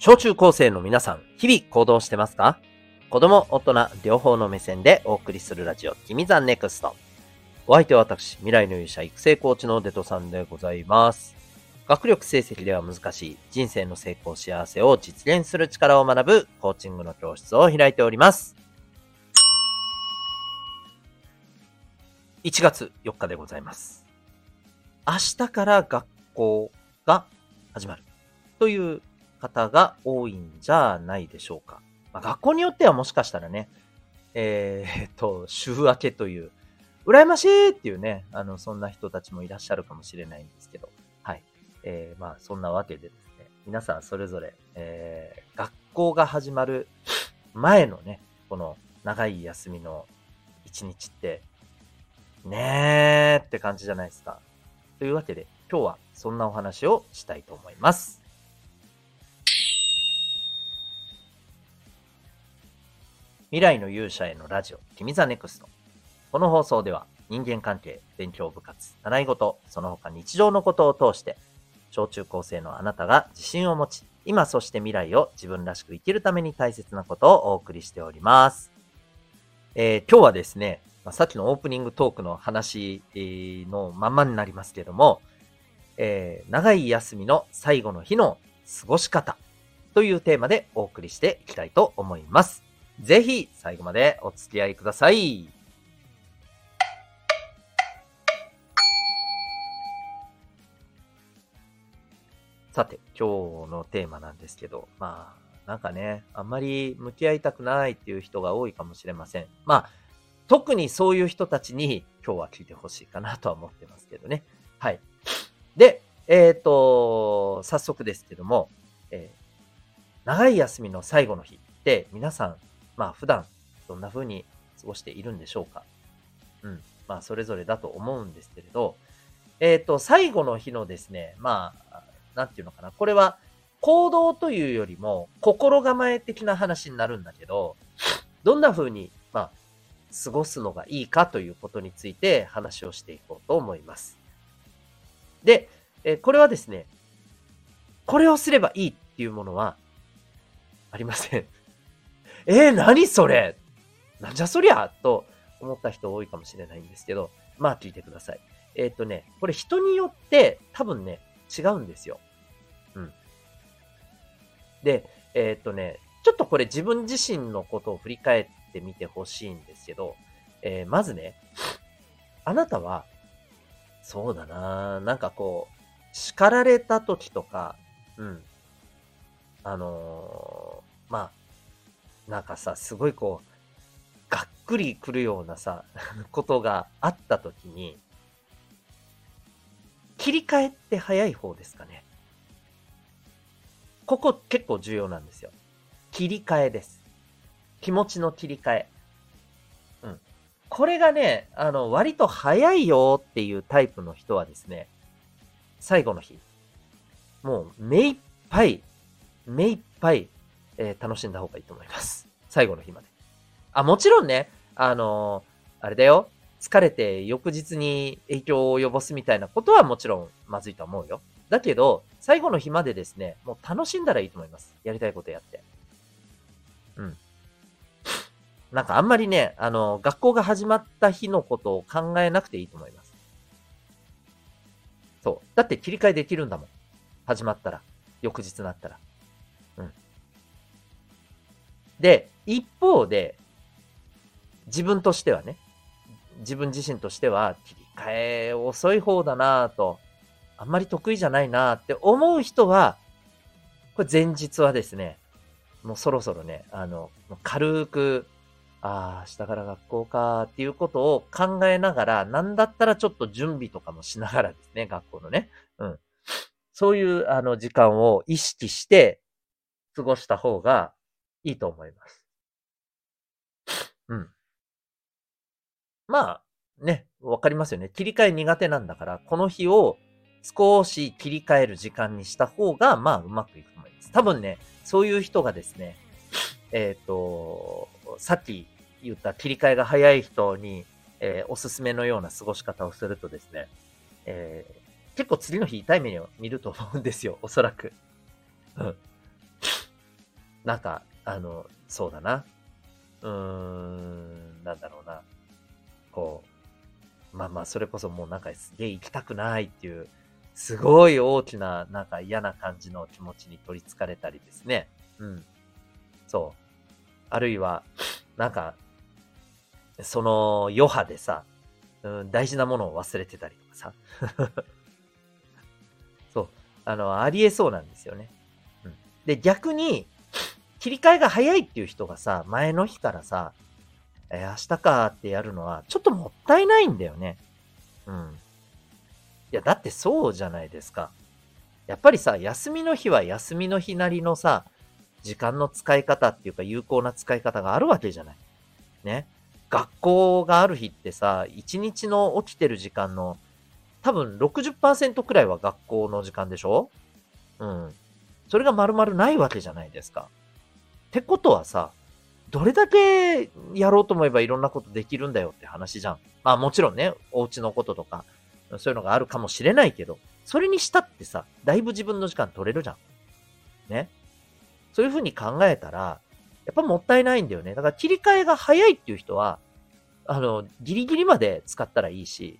小中高生の皆さん、日々行動してますか？子供、大人、両方の目線でお送りするラジオ、君ザネクスト。お相手は私、未来の勇者育成コーチのデトさんでございます。学力成績では難しい人生の成功幸せを実現する力を学ぶコーチングの教室を開いております。1月4日でございます。明日から学校が始まるという方が多いんじゃないでしょうか。まあ、学校によってはもしかしたらね、えー、っと、週明けという、羨ましいっていうね、あの、そんな人たちもいらっしゃるかもしれないんですけど、はい。えー、まあ、そんなわけでですね、皆さんそれぞれ、えー、学校が始まる前のね、この長い休みの一日って、ねーって感じじゃないですか。というわけで、今日はそんなお話をしたいと思います。未来の勇者へのラジオ、君ザネクスト。この放送では人間関係、勉強部活、習い事、その他日常のことを通して、小中高生のあなたが自信を持ち、今そして未来を自分らしく生きるために大切なことをお送りしております。えー今日はですね、まあさっきのオープニングトークの話のまんまになりますけども、えー長い休みの最後の日の過ごし方というテーマでお送りしていきたいと思います。ぜひ最後までお付き合いください。さて、今日のテーマなんですけど、まあ、なんかね、あんまり向き合いたくないっていう人が多いかもしれません。まあ、特にそういう人たちに今日は聞いてほしいかなとは思ってますけどね。はい。で、えっ、と、早速ですけども、えー長い休みの最後の日って皆さん、まあ普段どんな風に過ごしているんでしょうかうん。まあそれぞれだと思うんですけれど、えっ、と、最後の日のですね、まあ、なんていうのかな。これは行動というよりも心構え的な話になるんだけど、どんな風に、まあ、過ごすのがいいかということについて話をしていこうと思います。で、えこれはですね、これをすればいいっていうものはありません。えー、何それ？なんじゃそりゃ？と思った人多いかもしれないんですけど、まあ聞いてください。えーっ、とね、これ人によって多分ね、違うんですよ。うん。で、えーっ、とね、ちょっとこれ自分自身のことを振り返ってみてほしいんですけど、えーまずね、あなたは、そうだななんかこう、叱られた時とか、うん。あのーまあ、なんかさ、すごいこう、がっくりくるようなさ、ことがあった時に、切り替えって早い方ですかね。ここ結構重要なんですよ。切り替えです。気持ちの切り替え。うん。これがね、あの、割と早いよっていうタイプの人はですね、最後の日、もう目いっぱい、目いっぱい、えー楽しんだ方がいいと思います。最後の日まで。あ、もちろんね、あのーあれだよ。疲れて翌日に影響を及ぼすみたいなことはもちろんまずいと思うよ。だけど、最後の日までですね、もう楽しんだらいいと思います。やりたいことやって。うん。なんかあんまりね、あの、学校が始まった日のことを考えなくていいと思います。そう。だって切り替えできるんだもん。始まったら。翌日になったら。で、一方で、自分としてはね、自分自身としては切り替え遅い方だなぁと、あんまり得意じゃないなぁって思う人は、これ前日はですね、もうそろそろね、あの、軽く、ああ、明日から学校かっていうことを考えながら、なんだったらちょっと準備とかもしながらですね、学校のね。うん。そういう、あの、時間を意識して過ごした方がいいと思います。うん。まあ、ね、わかりますよね。切り替え苦手なんだから、この日を少し切り替える時間にした方が、まあ、うまくいくと思います。多分ね、そういう人がですね、えっ、と、さっき言った切り替えが早い人に、えーおすすめのような過ごし方をするとですね、えー結構次の日痛い目を見ると思うんですよ、おそらく。うん。なんか、あの、そうだな。うーん、なんだろうな。こう、まあまあ、それこそもうなんかすげえ行きたくないっていう、すごい大きな、なんか嫌な感じの気持ちに取り憑かれたりですね。うん。そう。あるいは、なんか、その余波でさ、うん、大事なものを忘れてたりとかさ。そう。あの、ありえそうなんですよね。うん。で、逆に、切り替えが早いっていう人がさ、前の日からさ、えー、明日かってやるのは、ちょっともったいないんだよね。うん。いや、だってそうじゃないですか。やっぱりさ、休みの日は休みの日なりのさ、時間の使い方っていうか有効な使い方があるわけじゃない。ね。学校がある日ってさ、一日の起きてる時間の多分60%くらいは学校の時間でしょ？うん。それが丸々ないわけじゃないですか。ってことはさ、どれだけやろうと思えばいろんなことできるんだよって話じゃん。まあもちろんね、お家のこととか、そういうのがあるかもしれないけど、それにしたってさ、だいぶ自分の時間取れるじゃん。ね。そういうふうに考えたら、やっぱもったいないんだよね。だから切り替えが早いっていう人は、あの、ギリギリまで使ったらいいし、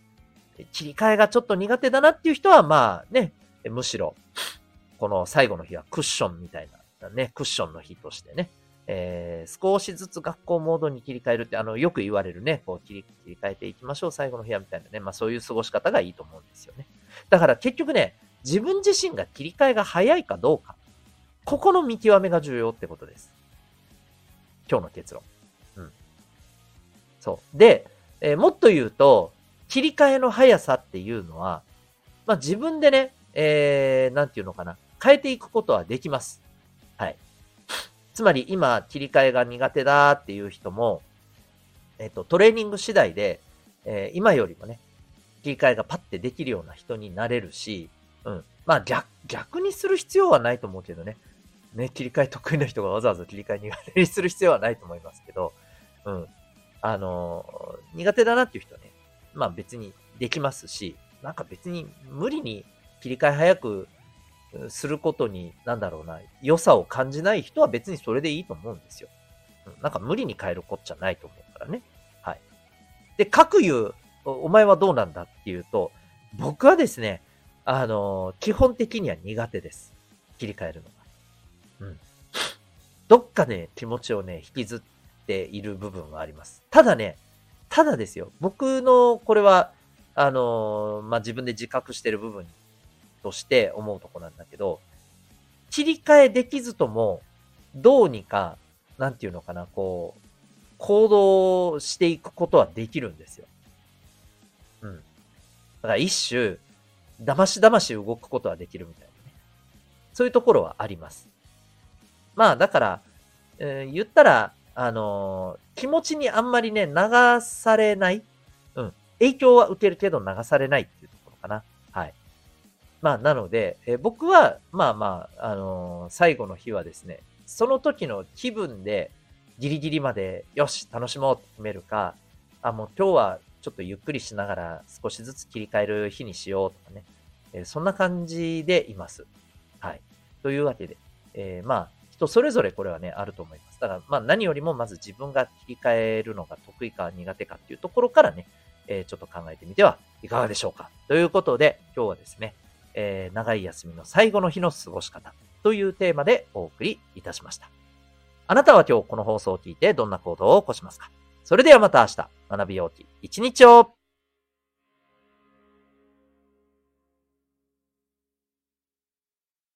切り替えがちょっと苦手だなっていう人は、まあね、むしろ、この最後の日はクッションみたいな、ね、クッションの日としてね、えー、少しずつ学校モードに切り替えるって、あの、よく言われるね、こう切り切り替えていきましょう、最後の部屋みたいなね、まあそういう過ごし方がいいと思うんですよね。だから結局ね、自分自身が切り替えが早いかどうか、ここの見極めが重要ってことです。今日の結論。うん。そう。で、えー、もっと言うと、切り替えの速さっていうのは、まあ、自分でね、えー、なんていうのかな、変えていくことはできます。はい。つまり今、切り替えが苦手だっていう人も、えっ、と、トレーニング次第で、えー、今よりもね、切り替えがパッてできるような人になれるし、うん。まあ逆、逆にする必要はないと思うけどね。ね、切り替え得意な人がわざわざ切り替え苦手にする必要はないと思いますけど、うん。あの苦手だなっていう人はね、まあ別にできますし、なんか別に無理に切り替え早くすることに、なんだろうな、良さを感じない人は別にそれでいいと思うんですよ。なんか無理に変えるこっちゃないと思うからね。はい。で、各言う、お前はどうなんだっていうと、僕はですね、あの基本的には苦手です。切り替えるのが。うん。どっかね、気持ちをね、引きずっている部分はあります。ただね、ただですよ、僕のこれは、あのー、まあ、自分で自覚してる部分にとして思うとこなんだけど、切り替えできずとも、どうにか、なんていうのかな、こう、行動していくことはできるんですよ。うん。だから一種、だましだまし動くことはできるみたいなね。そういうところはあります。まあ、だから、えー、言ったら、あのー、気持ちにあんまりね、流されない。うん。影響は受けるけど流されないっていうところかな。まあ、なので、え、僕は、まあまあ、あのー、最後の日はですね、その時の気分でギリギリまで、よし、楽しもうって決めるか、あ、もう今日はちょっとゆっくりしながら少しずつ切り替える日にしようとかね。えー、そんな感じでいます。はい。というわけで、えー、まあ、人それぞれこれはね、あると思います。だから、まあ何よりもまず自分が切り替えるのが得意か苦手かっていうところからね、え、ちょっと考えてみてはいかがでしょうか。ということで、今日はですね、えー、長い休みの最後の日の過ごし方というテーマでお送りいたしました。あなたは今日この放送を聞いてどんな行動を起こしますか？それではまた明日、学びようき一日を